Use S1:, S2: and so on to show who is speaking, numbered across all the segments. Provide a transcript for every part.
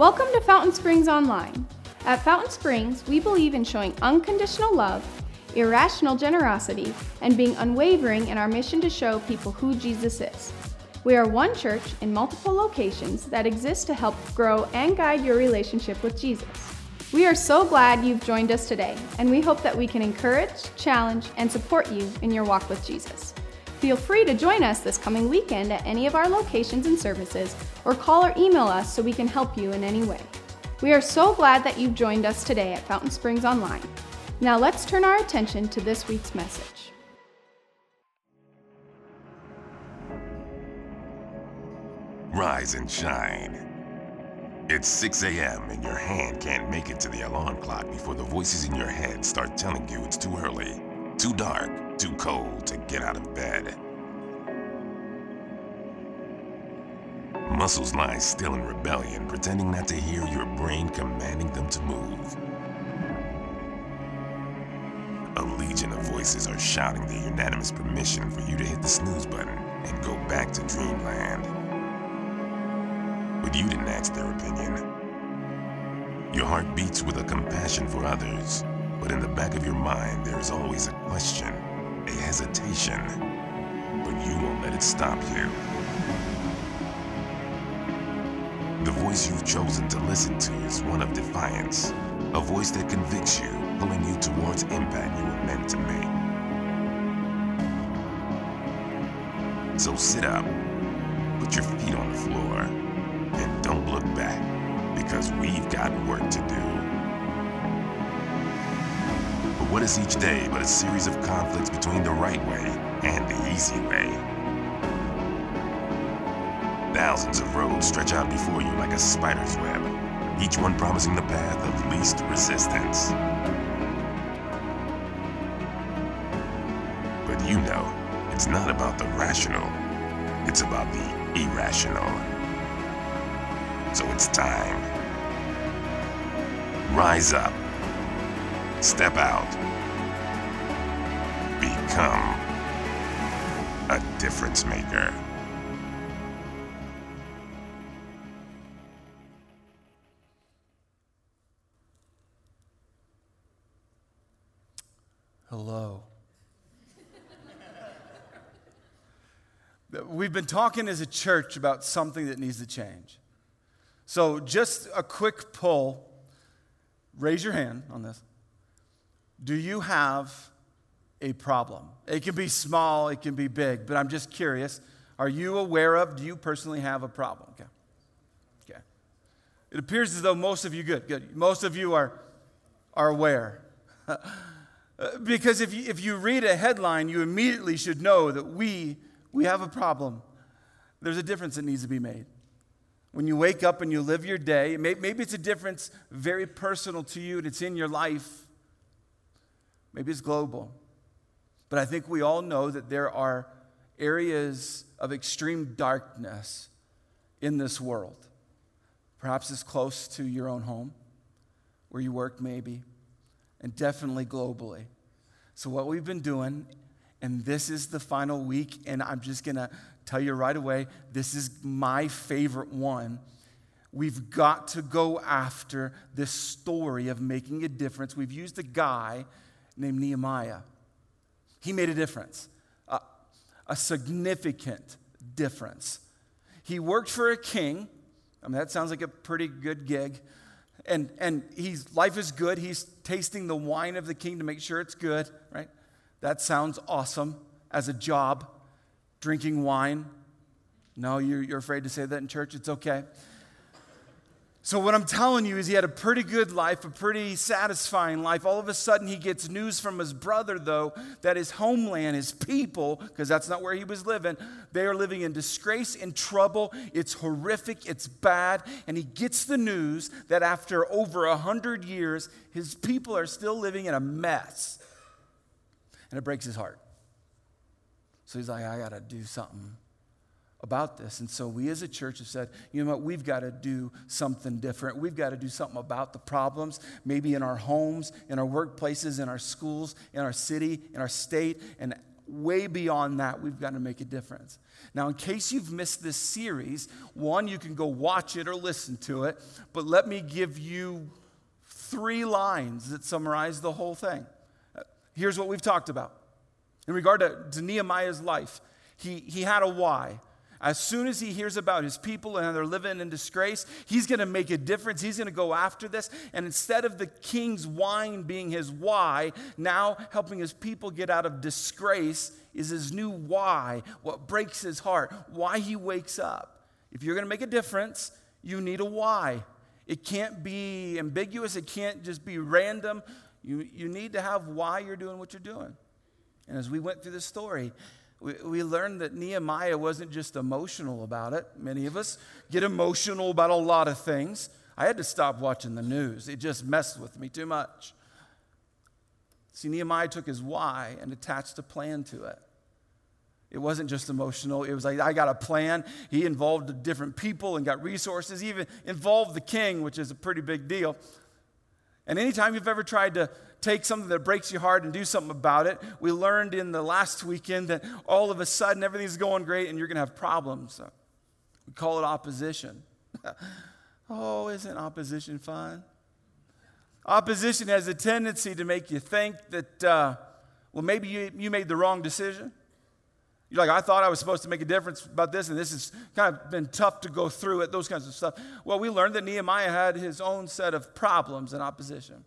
S1: Welcome to Fountain Springs Online. At Fountain Springs, we believe in showing unconditional love, irrational generosity, and being unwavering in our mission to show people who Jesus is. We are one church in multiple locations that exist to help grow and guide your relationship with Jesus. We are so glad you've joined us today, and we hope that we can encourage, challenge, and support you in your walk with Jesus. Feel free to join us this coming weekend at any of our locations and services, or call or email us so we can help you in any way. We are so glad that you've joined us today at Fountain Springs Online. Now let's turn our attention to this week's message.
S2: Rise and shine. It's 6 a.m. and your hand can't make it to the alarm clock before the voices in your head start telling you it's too early, too dark, too cold to get out of bed. Muscles lie still in rebellion, pretending not to hear your brain commanding them to move. A legion of voices are shouting their unanimous permission for you to hit the snooze button and go back to dreamland. But you didn't ask their opinion. Your heart beats with a compassion for others, but in the back of your mind there is always a question, a hesitation. But you won't let it stop you. The voice you've chosen to listen to is one of defiance, a voice that convicts you, pulling you towards impact you were meant to make. So sit up, put your feet on the floor, and don't look back, because we've got work to do. What is each day but a series of conflicts between the right way and the easy way? Thousands of roads stretch out before you like a spider's web, each one promising the path of least resistance. But you know, it's not about the rational, it's about the irrational. So it's time. Rise up. Step out. Become a difference maker.
S3: Hello. We've been talking as a church about something that needs to change. So, just a quick poll. Raise your hand on this. Do you have a problem? It can be small, it can be big, but I'm just curious. Are you aware of, do you personally have a problem? Okay. Okay. It appears as though most of you, good, good. Most of you are, are aware. because if you, if you read a headline, you immediately should know that we, we have a problem. There's a difference that needs to be made. When you wake up and you live your day, maybe it's a difference very personal to you and it's in your life. Maybe it's global. But I think we all know that there are areas of extreme darkness in this world. Perhaps it's close to your own home, where you work, maybe, and definitely globally. So, what we've been doing, and this is the final week, and I'm just gonna tell you right away this is my favorite one. We've got to go after this story of making a difference. We've used a guy named Nehemiah. He made a difference, a, a significant difference. He worked for a king. I mean, that sounds like a pretty good gig. And, and he's, life is good. He's tasting the wine of the king to make sure it's good, right? That sounds awesome as a job, drinking wine. No, you're, you're afraid to say that in church. It's okay. So, what I'm telling you is he had a pretty good life, a pretty satisfying life. All of a sudden, he gets news from his brother, though, that his homeland, his people, because that's not where he was living, they are living in disgrace, and trouble. It's horrific, it's bad. And he gets the news that after over a hundred years, his people are still living in a mess. And it breaks his heart. So he's like, I got to do something about this. And so we as a church have said, you know what, we've got to do something different. We've got to do something about the problems, maybe in our homes, in our workplaces, in our schools, in our city, in our state, and way beyond that, we've got to make a difference. Now, in case you've missed this series, one, you can go watch it or listen to it, but let me give you three lines that summarize the whole thing. Here's what we've talked about. In regard to, to Nehemiah's life, he, he had a why. As soon as he hears about his people and they're living in disgrace, he's going to make a difference. He's going to go after this. And instead of the king's wine being his why, now helping his people get out of disgrace is his new why, what breaks his heart, why he wakes up. If you're going to make a difference, you need a why. It can't be ambiguous, it can't just be random. You, you need to have why you're doing what you're doing. And as we went through the story, we, we learned that Nehemiah wasn't just emotional about it. Many of us get emotional about a lot of things. I had to stop watching the news, it just messed with me too much. See, Nehemiah took his why and attached a plan to it. It wasn't just emotional. It was like, I got a plan. He involved different people and got resources, even involved the king, which is a pretty big deal. And anytime you've ever tried to take something that breaks your heart and do something about it, we learned in the last weekend that all of a sudden everything's going great and you're going to have problems. We call it opposition. oh, isn't opposition fun? Opposition has a tendency to make you think that, uh, well, maybe you, you made the wrong decision. You're like, I thought I was supposed to make a difference about this, and this has kind of been tough to go through it, those kinds of stuff. Well, we learned that Nehemiah had his own set of problems and opposition.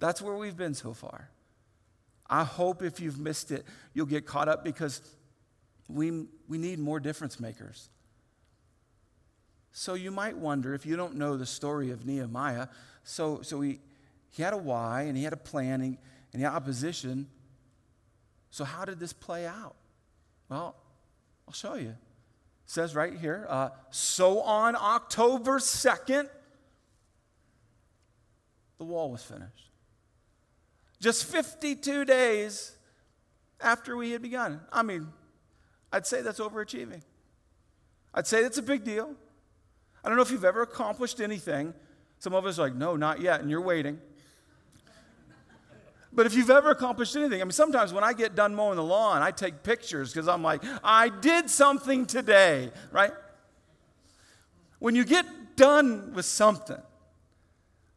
S3: That's where we've been so far. I hope if you've missed it, you'll get caught up because we, we need more difference makers. So you might wonder if you don't know the story of Nehemiah. So, so he, he had a why and he had a plan and, and he had opposition. So, how did this play out? Well, I'll show you. It says right here uh, so on October 2nd, the wall was finished. Just 52 days after we had begun. I mean, I'd say that's overachieving. I'd say that's a big deal. I don't know if you've ever accomplished anything. Some of us are like, no, not yet, and you're waiting. But if you've ever accomplished anything, I mean, sometimes when I get done mowing the lawn, I take pictures because I'm like, I did something today, right? When you get done with something,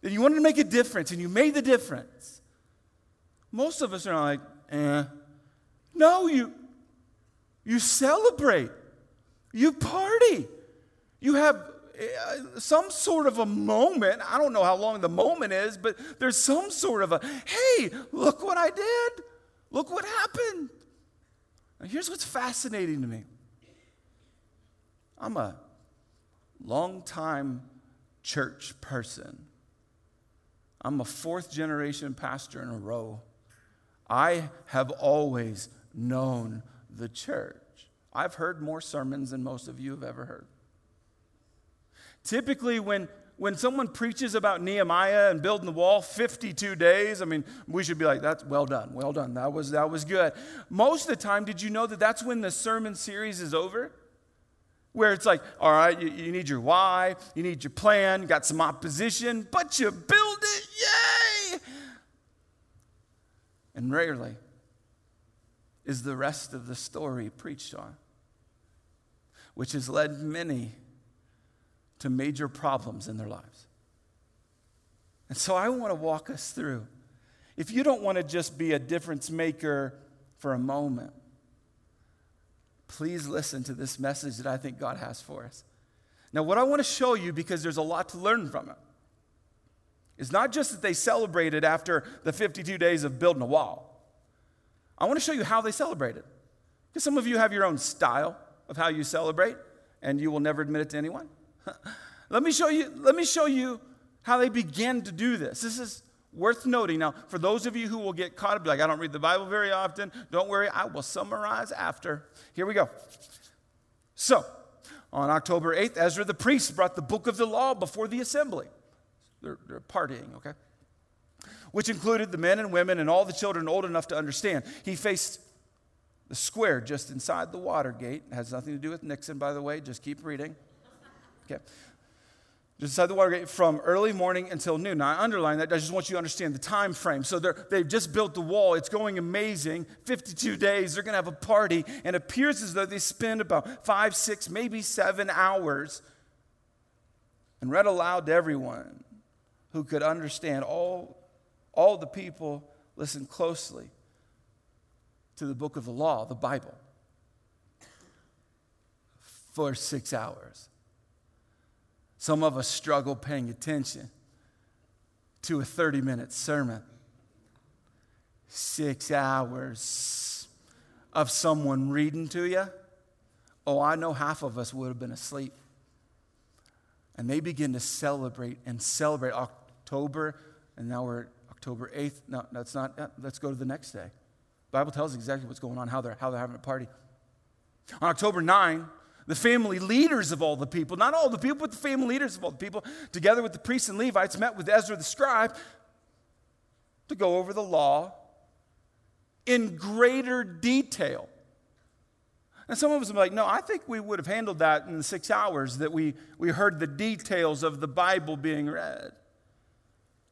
S3: that you wanted to make a difference and you made the difference, most of us are like, eh. No, you, you celebrate, you party, you have uh, some sort of a moment. I don't know how long the moment is, but there's some sort of a, hey, look what I did. Look what happened. Now, here's what's fascinating to me I'm a long-time church person, I'm a fourth generation pastor in a row. I have always known the church. I've heard more sermons than most of you have ever heard. Typically, when, when someone preaches about Nehemiah and building the wall, 52 days, I mean, we should be like, that's well done, well done. That was, that was good. Most of the time, did you know that that's when the sermon series is over? Where it's like, all right, you, you need your why, you need your plan, got some opposition, but you build it, yay! And rarely is the rest of the story preached on, which has led many to major problems in their lives. And so I want to walk us through. If you don't want to just be a difference maker for a moment, please listen to this message that I think God has for us. Now, what I want to show you, because there's a lot to learn from it, is not just that they celebrated after the 52 days of building a wall. I want to show you how they celebrated. Because some of you have your own style of how you celebrate, and you will never admit it to anyone. let me show you, let me show you how they began to do this. This is worth noting. Now, for those of you who will get caught up, like, I don't read the Bible very often, don't worry, I will summarize after. Here we go. So, on October 8th, Ezra the priest brought the book of the law before the assembly. They're, they're partying, okay? Which included the men and women and all the children old enough to understand. He faced the square just inside the Watergate. It has nothing to do with Nixon, by the way, just keep reading. Okay. just inside the Watergate from early morning until noon. Now, I underline that. I just want you to understand the time frame. So they've just built the wall. It's going amazing. 52 days. They're going to have a party. And it appears as though they spend about five, six, maybe seven hours and read aloud to everyone who could understand. All, all the people listen closely to the book of the law, the Bible, for six hours. Some of us struggle paying attention to a 30 minute sermon. Six hours of someone reading to you. Oh, I know half of us would have been asleep. And they begin to celebrate and celebrate October, and now we're October 8th. No, that's not, uh, let's go to the next day. The Bible tells exactly what's going on, how they're, how they're having a party. On October 9, the family leaders of all the people, not all the people, but the family leaders of all the people, together with the priests and Levites, met with Ezra the scribe to go over the law in greater detail. And some of us are like, no, I think we would have handled that in the six hours that we, we heard the details of the Bible being read.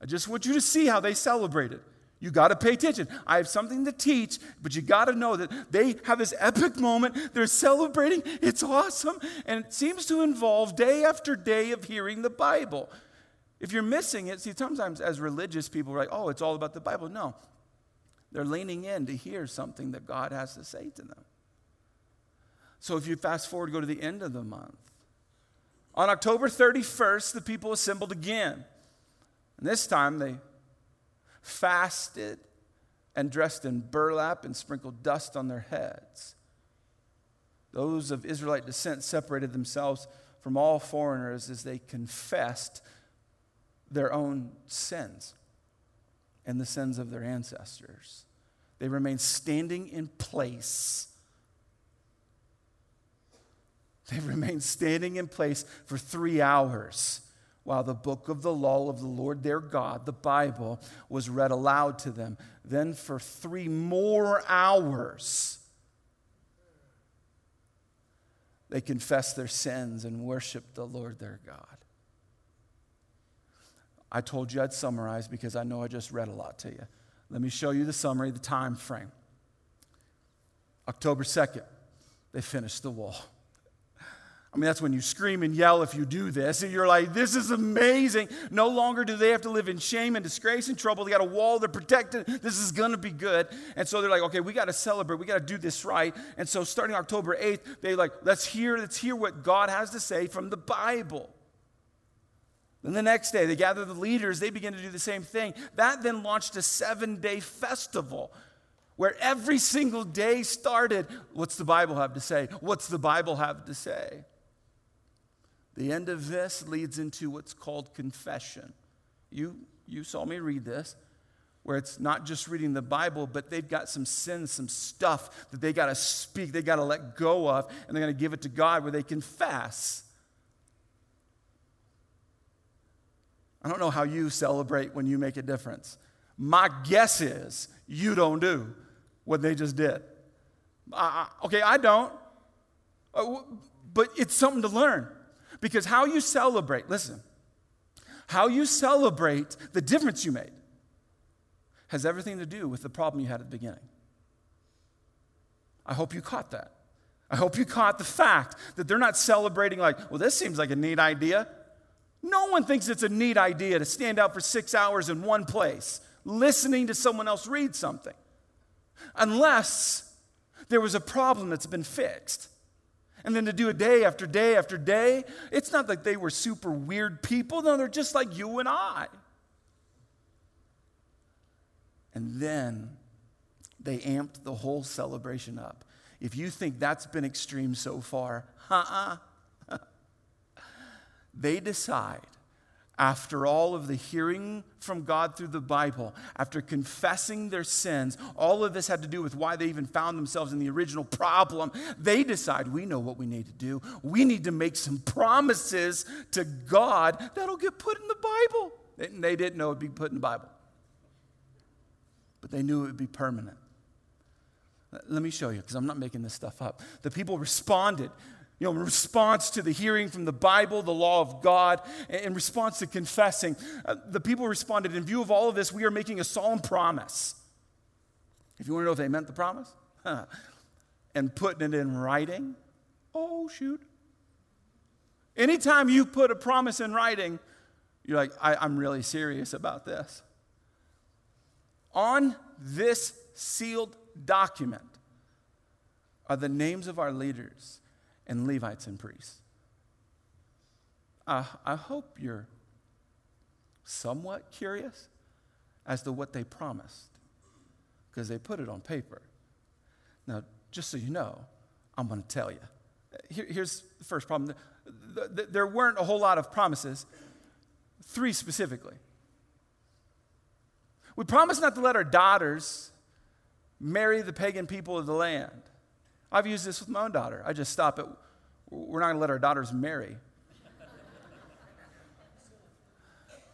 S3: I just want you to see how they celebrated. You got to pay attention. I have something to teach, but you got to know that they have this epic moment. They're celebrating. It's awesome. And it seems to involve day after day of hearing the Bible. If you're missing it, see, sometimes as religious people are like, oh, it's all about the Bible. No, they're leaning in to hear something that God has to say to them. So if you fast forward, go to the end of the month. On October 31st, the people assembled again. And this time they fasted, and dressed in burlap and sprinkled dust on their heads. Those of Israelite descent separated themselves from all foreigners as they confessed their own sins and the sins of their ancestors. They remained standing in place. They remained standing in place for three hours while the book of the law of the Lord their God, the Bible, was read aloud to them. Then for three more hours, they confessed their sins and worshiped the Lord their God. I told you I'd summarize because I know I just read a lot to you. Let me show you the summary, the time frame. October 2nd, they finished the wall. I mean, that's when you scream and yell if you do this. And you're like, this is amazing. No longer do they have to live in shame and disgrace and trouble. They got a wall, they're protected. This is going to be good. And so they're like, okay, we got to celebrate. We got to do this right. And so starting October 8th, they like, let's hear, let's hear what God has to say from the Bible. Then the next day, they gather the leaders. They begin to do the same thing. That then launched a seven day festival where every single day started what's the Bible have to say? What's the Bible have to say? The end of this leads into what's called confession. You, you saw me read this, where it's not just reading the Bible, but they've got some sins, some stuff that they got to speak, they got to let go of, and they're going to give it to God where they confess. I don't know how you celebrate when you make a difference. My guess is you don't do what they just did. Uh, okay, I don't. Uh, but it's something to learn. Because how you celebrate, listen, how you celebrate the difference you made has everything to do with the problem you had at the beginning. I hope you caught that. I hope you caught the fact that they're not celebrating like, well, this seems like a neat idea. No one thinks it's a neat idea to stand out for six hours in one place listening to someone else read something, unless there was a problem that's been fixed. And then to do it day after day after day, it's not like they were super weird people. No, they're just like you and I. And then they amped the whole celebration up. If you think that's been extreme so far, uh uh-uh. they decide after all of the hearing from God through the Bible, after confessing their sins, all of this had to do with why they even found themselves in the original problem. They decide we know what we need to do. We need to make some promises to God that'll get put in the Bible. They didn't know it would be put in the Bible, but they knew it would be permanent. Let me show you, because I'm not making this stuff up. The people responded you know, in response to the hearing from the Bible, the law of God, in response to confessing, uh, the people responded, In view of all of this, we are making a solemn promise. If you want to know if they meant the promise, and putting it in writing, oh, shoot. Anytime you put a promise in writing, you're like, I, am really serious about this. On this sealed document are the names of our leaders and Levites and priests. Uh, I hope you're somewhat curious as to what they promised because they put it on paper. Now, just so you know, I'm going to tell you. Here, here's the first problem there weren't a whole lot of promises, three specifically. We promised not to let our daughters marry the pagan people of the land. I've used this with my own daughter. I just stop it. We're not going to let our daughters marry.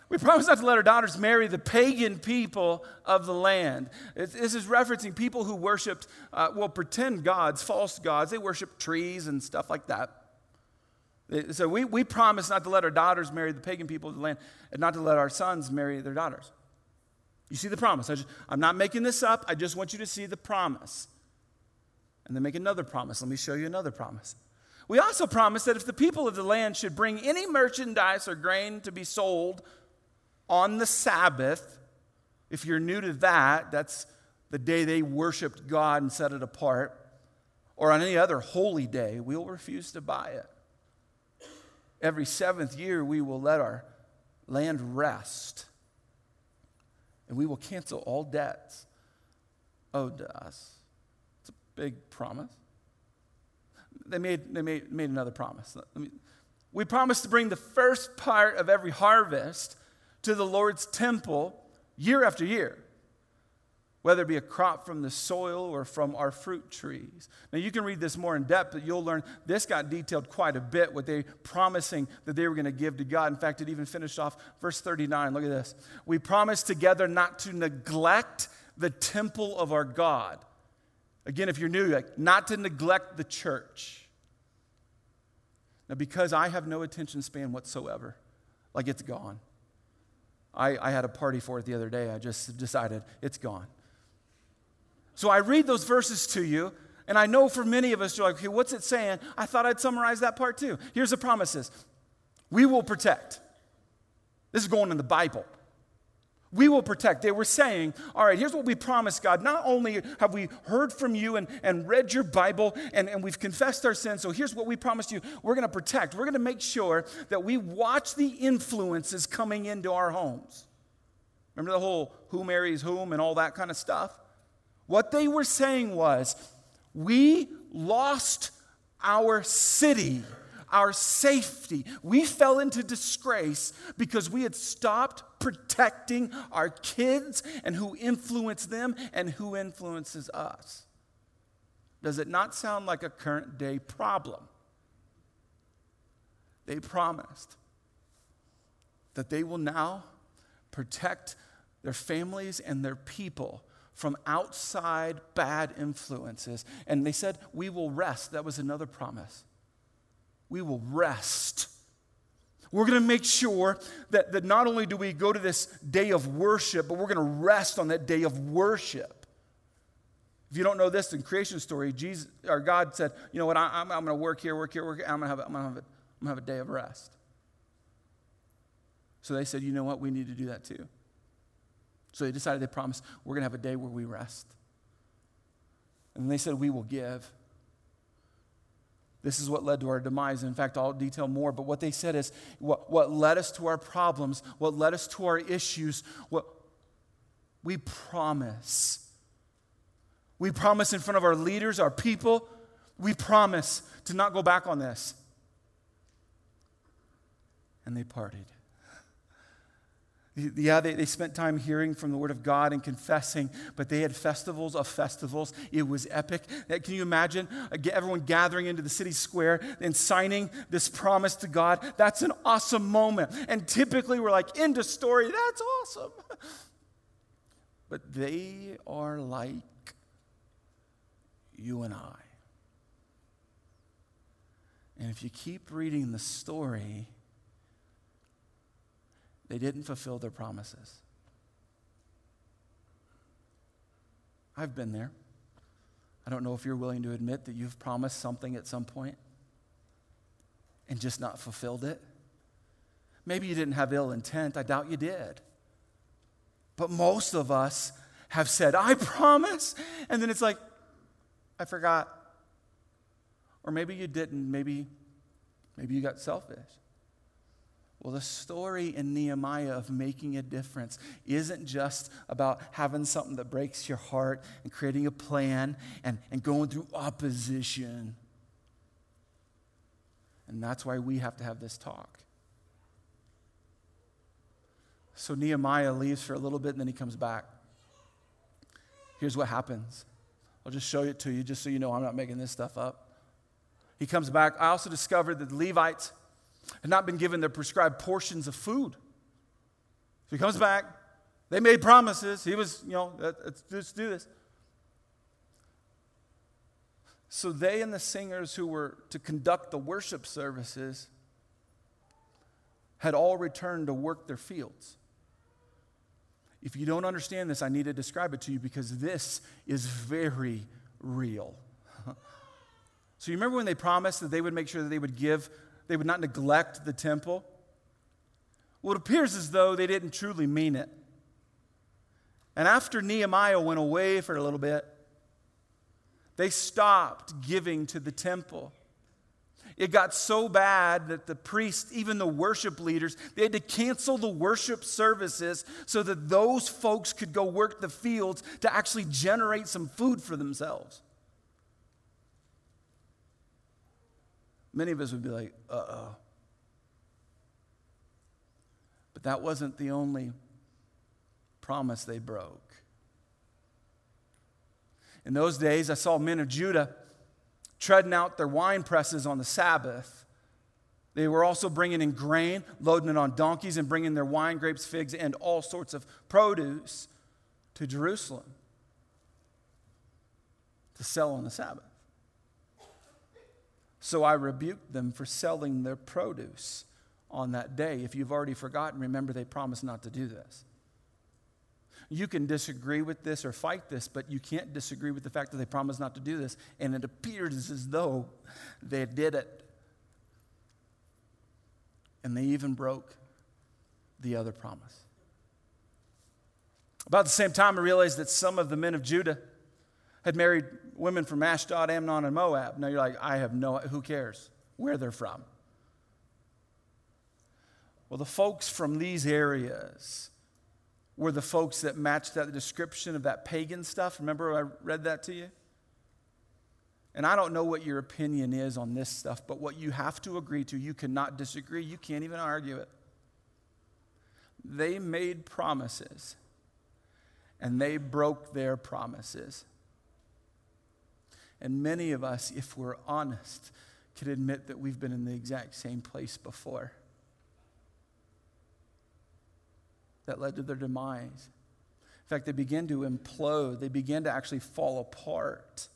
S3: We promise not to let our daughters marry the pagan people of the land. This is referencing people who worshiped, uh, well, pretend gods, false gods. They worship trees and stuff like that. So we, we promise not to let our daughters marry the pagan people of the land and not to let our sons marry their daughters. You see the promise. I I'm not making this up. I just want you to see the promise. And then make another promise. Let me show you another promise. We also promise that if the people of the land should bring any merchandise or grain to be sold on the Sabbath, if you're new to that, that's the day they worshiped God and set it apart, or on any other holy day, we'll refuse to buy it. Every seventh year, we will let our land rest, and we will cancel all debts owed to us. Big promise. They made, they made, made another promise. We promised to bring the first part of every harvest to the Lord's temple year after year whether it be a crop from the soil or from our fruit trees. Now, you can read this more in depth, but you'll learn this got detailed quite a bit, what they promising that they were going to give to God. In fact, it even finished off verse 39. Look at this. We promised together not to neglect the temple of our God. Again, if you're new, like, not to neglect the church. Now, because I have no attention span whatsoever, like it's gone. I, I had a party for it the other day. I just decided it's gone. So I read those verses to you, and I know for many of us, you're like, okay, what's it saying? I thought I'd summarize that part too. Here's the promises we will protect. This is going in the Bible. We will protect. They were saying, all right, here's what we promise, God. Not only have we heard from you and, and read your Bible and, and we've confessed our sins, so here's what we promised you. We're going to protect. We're going to make sure that we watch the influences coming into our homes. Remember the whole who marries whom and all that kind of stuff? What they were saying was, we lost our city, our safety. We fell into disgrace because we had stopped protecting our kids and who influenced them and who influences us. Does it not sound like a current day problem? They promised that they will now protect their families and their people from outside bad influences. And they said, We will rest. That was another promise. We will rest. We're going to make sure that, that not only do we go to this day of worship, but we're going to rest on that day of worship. If you don't know this in creation story, Jesus or God said, you know what, I, am going to work here, work here, work here. I'm going to have, I'm going to have, a, I'm going to have a day of rest. So they said, you know what, we need to do that too. So they decided, they promised, we're going to have a day where we rest. And they said, we will give. This is what led to our demise. In fact, I'll detail more, but what they said is what, what led us to our problems, what led us to our issues, what we promise. We promise in front of our leaders, our people, we promise to not go back on this. And they parted. Yeah, they, they spent time hearing from the Word of God and confessing, but they had festivals of festivals. It was epic. Can you imagine uh, everyone gathering into the city square and signing this promise to God? That's an awesome moment. And typically we're like, end of story, that's awesome. But they are like you and I. And if you keep reading the story, they didn't fulfill their promises. I've been there. I don't know if you're willing to admit that you've promised something at some point and just not fulfilled it. Maybe you didn't have ill intent. I doubt you did. But most of us have said, I promise. And then it's like, I forgot. Or maybe you didn't. Maybe, maybe you got selfish. Well, the story in Nehemiah of making a difference isn't just about having something that breaks your heart and creating a plan and, and going through opposition. And that's why we have to have this talk. So Nehemiah leaves for a little bit and then he comes back. Here's what happens. I'll just show it to you just so you know I'm not making this stuff up. He comes back. I also discovered that the Levites had not been given their prescribed portions of food. So he comes back. They made promises. He was, you know, let's, let's do this. So they and the singers who were to conduct the worship services had all returned to work their fields. If you don't understand this, I need to describe it to you because this is very real. so, you remember when they promised that they would make sure that they would give, they would not neglect the temple? Well, it appears as though they didn't truly mean it. And after Nehemiah went away for a little bit, they stopped giving to the temple. It got so bad that the priests, even the worship leaders, they had to cancel the worship services so that those folks could go work the fields to actually generate some food for themselves. Many of us would be like, uh oh. But that wasn't the only promise they broke. In those days, I saw men of Judah treading out their wine presses on the Sabbath. They were also bringing in grain, loading it on donkeys, and bringing their wine, grapes, figs, and all sorts of produce to Jerusalem to sell on the Sabbath. So I rebuked them for selling their produce on that day. If you've already forgotten, remember they promised not to do this. You can disagree with this or fight this, but you can't disagree with the fact that they promised not to do this. And it appears as though they did it. And they even broke the other promise. About the same time, I realized that some of the men of Judah had married women from Ashdod, Ammon, and Moab. Now you're like, I have no, who cares where they're from? Well, the folks from these areas were the folks that matched that description of that pagan stuff. Remember, I read that to you? And I don't know what your opinion is on this stuff, but what you have to agree to, you cannot disagree. You can't even argue it. They made promises, and they broke their promises. And many of us, if we're honest, can admit that we've been in the exact same place before. that led to their demise. In fact, they began to implode, they began to actually fall apart.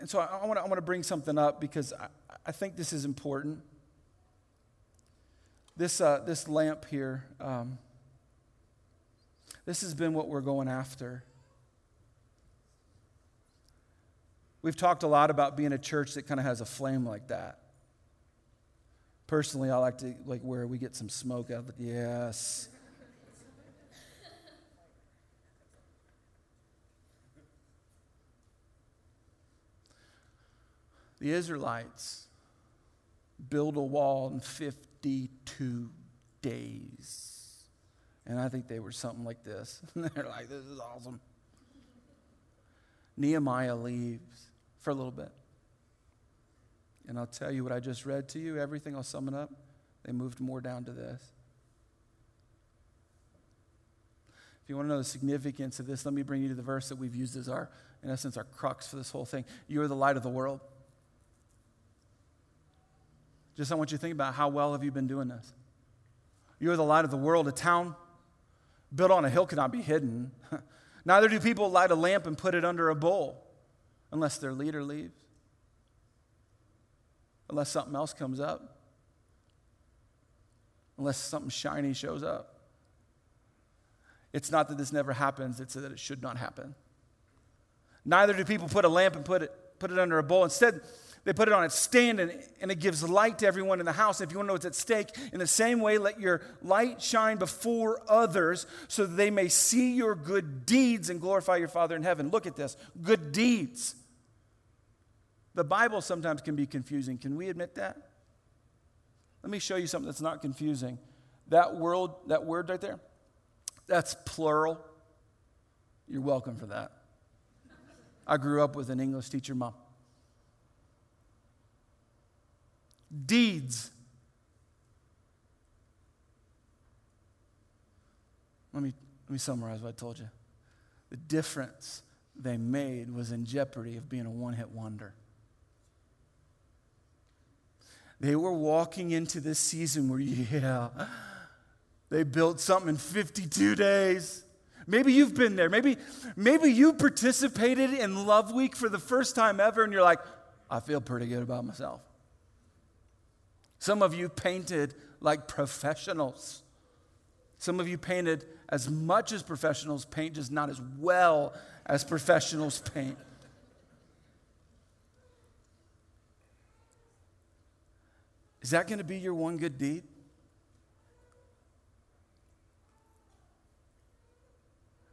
S3: And so I, I want to bring something up because I, I, think this is important. This, uh, this lamp here, um, this has been what we're going after. We've talked a lot about being a church that kind of has a flame like that. Personally, I like to like where we get some smoke out of it. Yes. The Israelites build a wall in 52 days. And I think they were something like this. They're like, this is awesome. Nehemiah leaves for a little bit. And I'll tell you what I just read to you, everything, I'll sum it up. They moved more down to this. If you want to know the significance of this, let me bring you to the verse that we've used as our, in essence, our crux for this whole thing. You are the light of the world. Just I want you to think about how well have you been doing this. You are the light of the world. A town built on a hill cannot be hidden. Neither do people light a lamp and put it under a bowl unless their leader leaves. unless something else comes up, unless something shiny shows up. It's not that this never happens, it's that it should not happen. Neither do people put a lamp and put it, put it under a bowl. Instead, they put it on its stand and, and it gives light to everyone in the house. If you want to know what's at stake, in the same way, let your light shine before others so that they may see your good deeds and glorify your Father in heaven. Look at this good deeds. The Bible sometimes can be confusing. Can we admit that? Let me show you something that's not confusing. That world, that word right there, that's plural. You're welcome for that. I grew up with an English teacher mom. Deeds. Let me, let me summarize what I told you. The difference they made was in jeopardy of being a one hit wonder. They were walking into this season where, yeah, they built something in 52 days. Maybe you've been there. Maybe, maybe you participated in Love Week for the first time ever and you're like, I feel pretty good about myself. Some of you painted like professionals. Some of you painted as much as professionals paint, just not as well as professionals paint. Is that going to be your one good deed?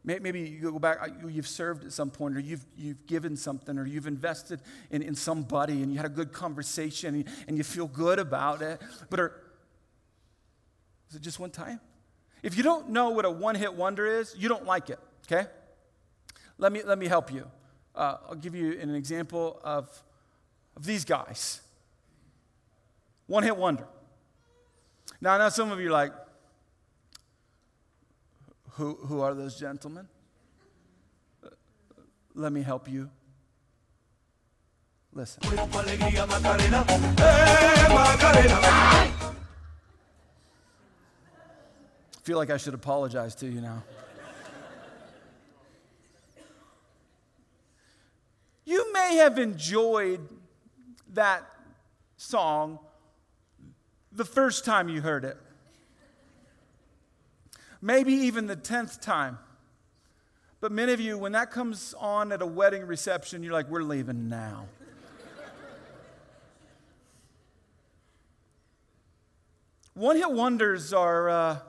S3: Maybe you go back, uh, you've served at some point, or you've, you've given something, or you've invested in, in somebody, and you had a good conversation, and you feel good about it. But are, is it just one time? If you don't know what a one hit wonder is, you don't like it, okay? Let me, let me help you. Uh, I'll give you an example of, of these guys. One hit wonder. Now, I know some of you are like, who, who are those gentlemen? Let me help you. Listen. I feel like I should apologize to you now. you may have enjoyed that song the first time you heard it maybe even the 10th time. But many of you, when that comes on at a wedding reception, you're like, we're leaving now. One hit wonders are uh,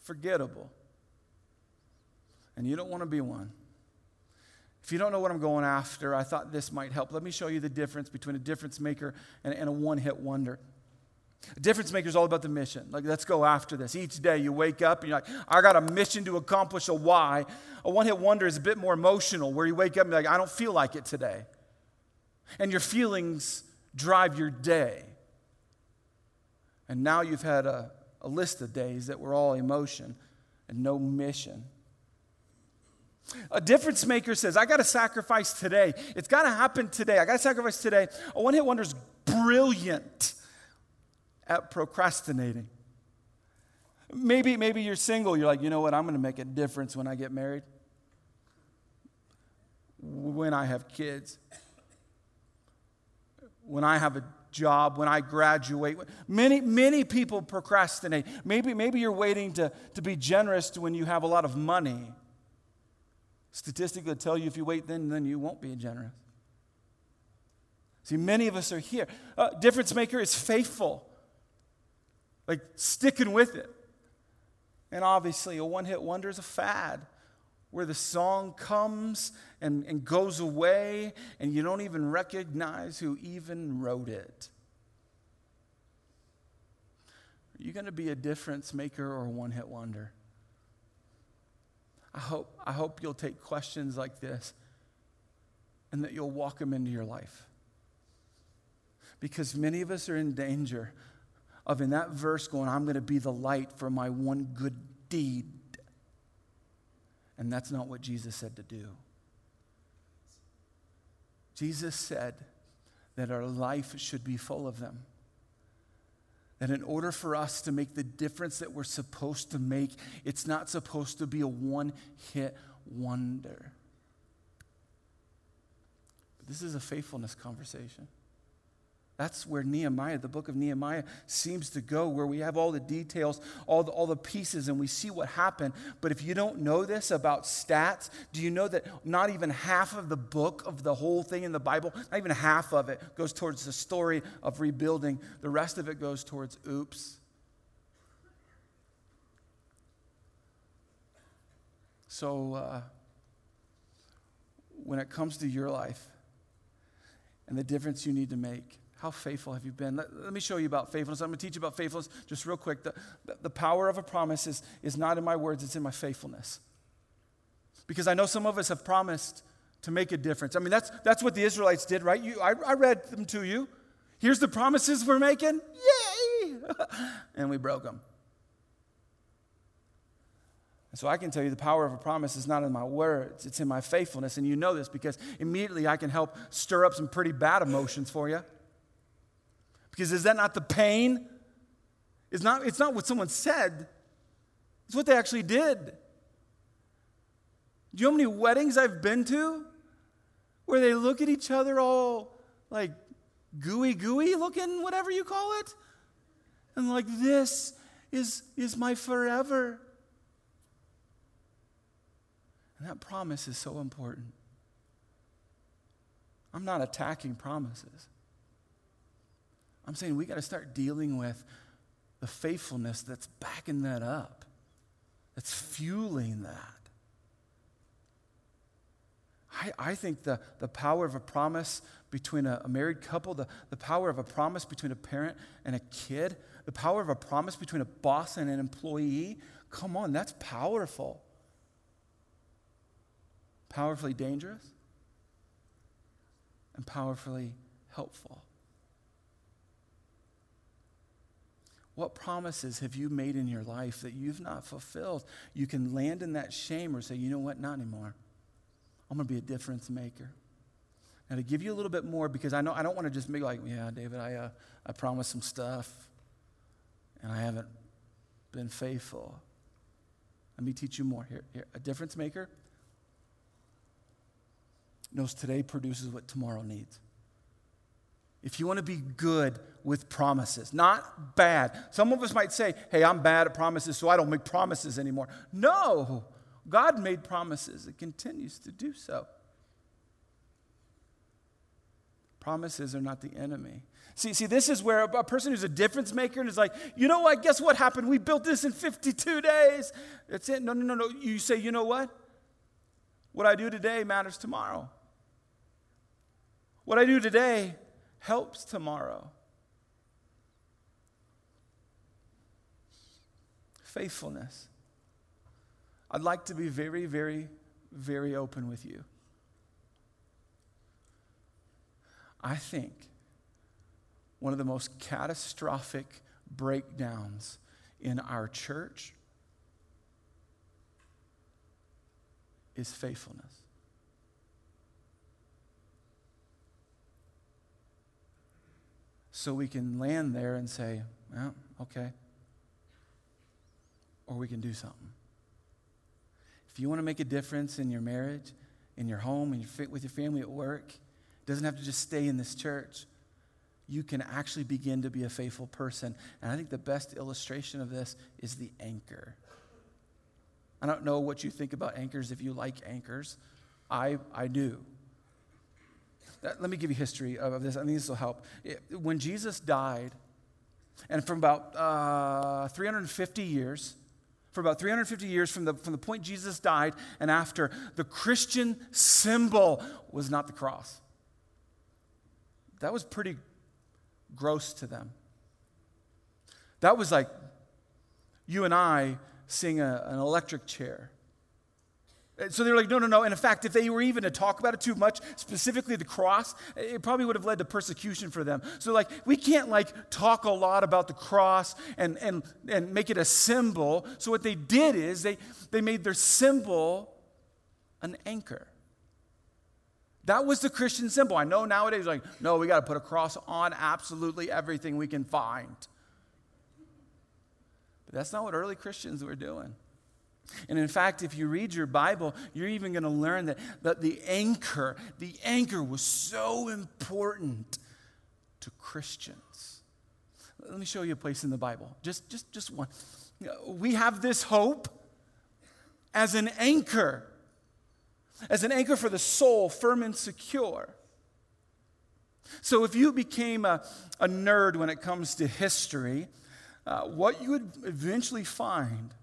S3: forgettable. And you don't want to be one. If you don't know what I'm going after, I thought this might help. Let me show you the difference between a difference maker and, and a one hit wonder. A difference maker is all about the mission. Like, let's go after this. Each day you wake up and you're like, I got a mission to accomplish a why. A one hit wonder is a bit more emotional, where you wake up and you're like, I don't feel like it today. And your feelings drive your day. And now you've had a, a list of days that were all emotion and no mission. A difference maker says, I got to sacrifice today. It's got to happen today. I got to sacrifice today. A one hit wonder is brilliant at procrastinating. Maybe, maybe you're single. You're like, you know what? I'm going to make a difference when I get married, when I have kids, when I have a job, when I graduate. Many, many people procrastinate. Maybe, maybe you're waiting to, to be generous to when you have a lot of money. Statistically, tell you if you wait then, then you won't be generous. See, many of us are here. Uh, difference maker is faithful like sticking with it. And obviously, a one hit wonder is a fad where the song comes and, and goes away, and you don't even recognize who even wrote it. Are you going to be a difference maker or a one hit wonder? I hope, I hope you'll take questions like this and that you'll walk them into your life. Because many of us are in danger of in that verse going, I'm going to be the light for my one good deed. And that's not what Jesus said to do. Jesus said that our life should be full of them. That in order for us to make the difference that we're supposed to make, it's not supposed to be a one hit wonder. But this is a faithfulness conversation. That's where Nehemiah, the book of Nehemiah, seems to go, where we have all the details, all the, all the pieces, and we see what happened. But if you don't know this about stats, do you know that not even half of the book of the whole thing in the Bible, not even half of it, goes towards the story of rebuilding? The rest of it goes towards oops. So, uh, when it comes to your life and the difference you need to make, how faithful have you been? Let, let, me show you about faithfulness. I'm going to teach you about faithfulness just real quick. The, the, power of a promise is, is not in my words, it's in my faithfulness. Because I know some of us have promised to make a difference. I mean, that's, that's what the Israelites did, right? You, I, I read them to you. Here's the promises we're making. Yay! and we broke them. And so I can tell you the power of a promise is not in my words, it's in my faithfulness. And you know this because immediately I can help stir up some pretty bad emotions for you. Because is that not the pain? It's not, it's not what someone said, it's what they actually did. Do you know how many weddings I've been to where they look at each other all like gooey, gooey looking, whatever you call it? And like, this is, is my forever. And that promise is so important. I'm not attacking promises. I'm saying we got to start dealing with the faithfulness that's backing that up, that's fueling that. I, I think the, the power of a promise between a, a married couple, the, the power of a promise between a parent and a kid, the power of a promise between a boss and an employee, come on, that's powerful. Powerfully dangerous and powerfully helpful. What promises have you made in your life that you've not fulfilled? You can land in that shame or say, you know what, not anymore. I'm going to be a difference maker. Now, to give you a little bit more, because I know I don't want to just be like, yeah, David, I, uh, I promised some stuff and I haven't been faithful. Let me teach you more here. here. A difference maker knows today produces what tomorrow needs. If you want to be good with promises, not bad. Some of us might say, hey, I'm bad at promises, so I don't make promises anymore. No, God made promises and continues to do so. Promises are not the enemy. See, see, this is where a person who's a difference maker and is like, you know what? Guess what happened? We built this in 52 days. That's it. No, no, no, no. You say, you know what? What I do today matters tomorrow. What I do today helps tomorrow. Faithfulness. I'd like to be very, very, very open with you. I think one of the most catastrophic breakdowns in our church is faithfulness. So we can land there and say, well, okay. Or we can do something. If you want to make a difference in your marriage, in your home, and fit with your family at work, it doesn't have to just stay in this church. You can actually begin to be a faithful person. And I think the best illustration of this is the anchor. I don't know what you think about anchors if you like anchors. I, I do. Let me give you history of this. I think this will help. When Jesus died, and from about uh, 350 years, for about 350 years from the, from the point Jesus died and after, the Christian symbol was not the cross. That was pretty gross to them. That was like you and I seeing a, an electric chair Uh, so they're like, no, no, no. And in fact, if they were even to talk about it too much, specifically the cross, it probably would have led to persecution for them. So, like, we can't like talk a lot about the cross and, and, and make it a symbol. So what they did is they, they made their symbol an anchor. That was the Christian symbol. I know nowadays, like, no, we got to put a cross on absolutely everything we can find. But that's not what early Christians were doing. And in fact, if you read your Bible, you're even going to learn that, that the anchor, the anchor was so important to Christians. Let me show you a place in the Bible. Just, just, just one. We have this hope as an anchor, as an anchor for the soul, firm and secure. So if you became a, a nerd when it comes to history, uh, what you would eventually find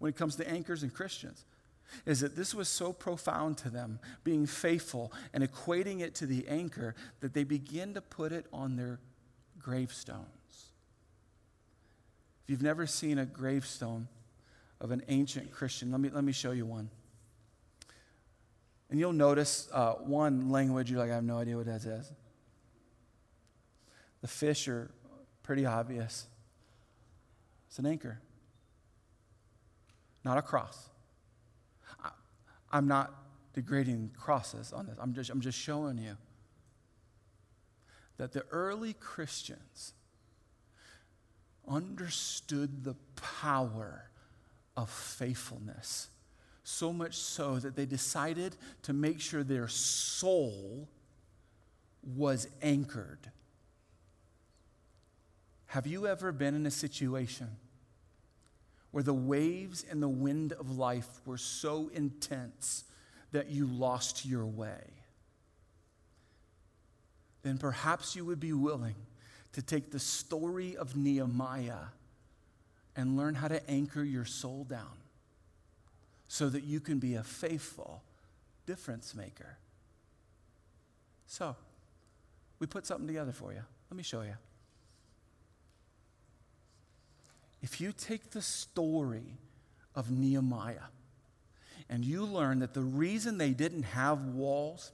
S3: when it comes to anchors and Christians is that this was so profound to them, being faithful and equating it to the anchor, that they begin to put it on their gravestones. If you've never seen a gravestone of an ancient Christian, let me, let me show you one. And you'll notice uh, one language, you're like, I have no idea what that is. The fish are pretty obvious. It's an anchor, not a cross. I'm not degrading crosses on this. I'm just, I'm just showing you that the early Christians understood the power of faithfulness. So much so that they decided to make sure their soul was anchored. Have you ever been in a situation where the waves and the wind of life were so intense that you lost your way? Then perhaps you would be willing to take the story of Nehemiah and learn how to anchor your soul down so that you can be a faithful difference maker. So, we put something together for you. Let me show you. If you take the story of Nehemiah and you learn that the reason they didn't have walls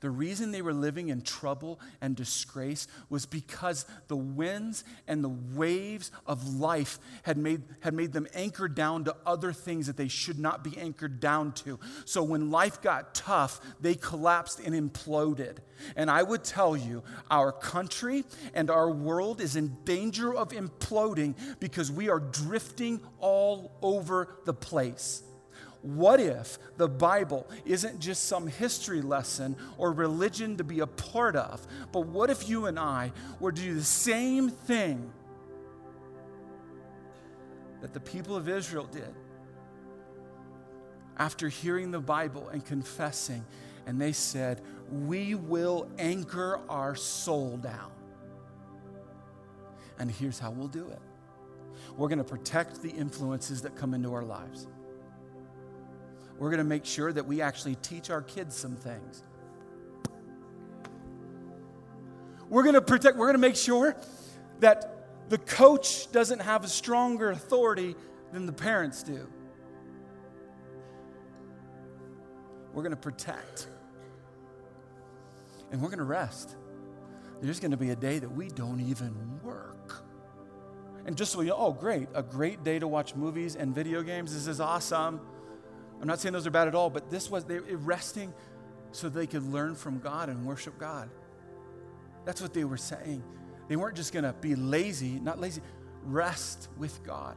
S3: the reason they were living in trouble and disgrace was because the winds and the waves of life had made, had made them anchored down to other things that they should not be anchored down to. So when life got tough, they collapsed and imploded. And I would tell you, our country and our world is in danger of imploding because we are drifting all over the place. What if the Bible isn't just some history lesson or religion to be a part of, but what if you and I were to do the same thing that the people of Israel did after hearing the Bible and confessing? And they said, We will anchor our soul down. And here's how we'll do it we're going to protect the influences that come into our lives we're going to make sure that we actually teach our kids some things. We're going to protect, we're going to make sure that the coach doesn't have a stronger authority than the parents do. We're going to protect. And we're going to rest. There's going to be a day that we don't even work. And just so you know, oh, great, a great day to watch movies and video games. This is awesome. I'm not saying those are bad at all, but this was they resting so they could learn from God and worship God. That's what they were saying. They weren't just going to be lazy, not lazy, rest with God.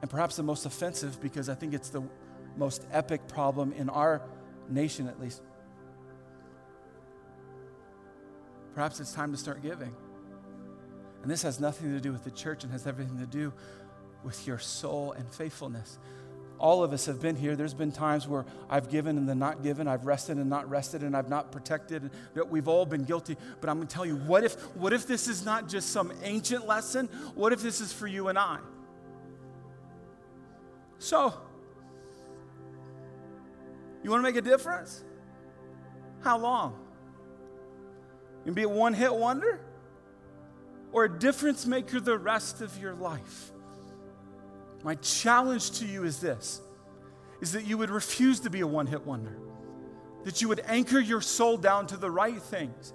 S3: And perhaps the most offensive, because I think it's the most epic problem in our nation at least. Perhaps it's time to start giving. And this has nothing to do with the church and has everything to do with your soul and faithfulness all of us have been here. There's been times where I've given and then not given, I've rested and not rested, and I've not protected. We've all been guilty. But I'm going to tell you, what if, what if this is not just some ancient lesson? What if this is for you and I? So, you want to make a difference? How long? You be a one hit wonder? Or a difference maker the rest of your life? My challenge to you is this is that you would refuse to be a one-hit wonder. That you would anchor your soul down to the right things.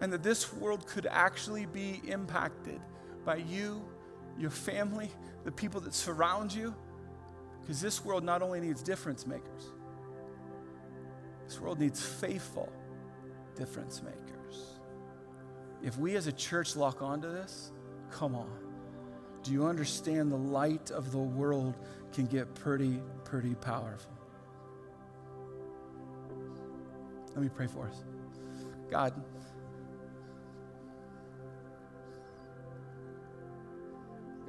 S3: And that this world could actually be impacted by you, your family, the people that surround you. Because this world not only needs difference makers, this world needs faithful difference makers. If we as a church lock onto this, come on. Do you understand the light of the world can get pretty, pretty powerful? Let me pray for us. God,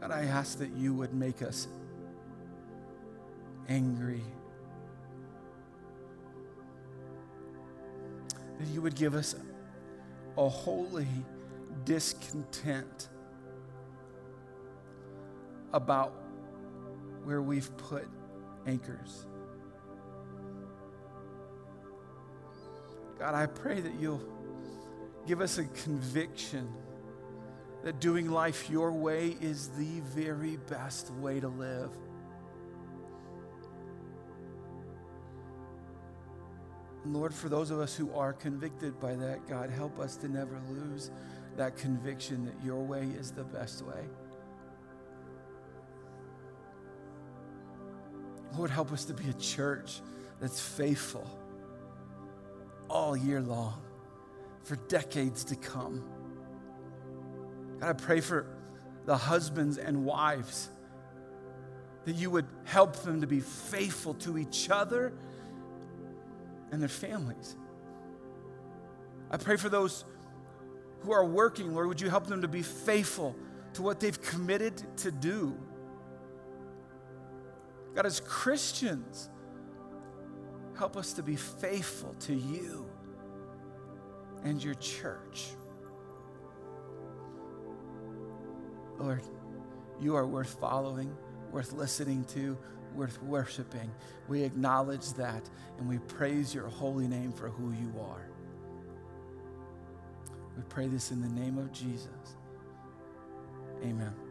S3: God, I ask that you would make us angry. That you would give us a holy discontent about where we've put anchors. God, I pray that you'll give us a conviction that doing life your way is the very best way to live. Lord, for those of us who are convicted by that, God, help us to never lose that conviction that your way is the best way. Lord, help us to be a church that's faithful all year long for decades to come. God, I pray for the husbands and wives that you would help them to be faithful to each other and their families. I pray for those who are working, Lord, would you help them to be faithful to what they've committed to do? God, as Christians, help us to be faithful to you and your church. Lord, you are worth following, worth listening to, worth worshiping. We acknowledge that and we praise your holy name for who you are. We pray this in the name of Jesus. Amen.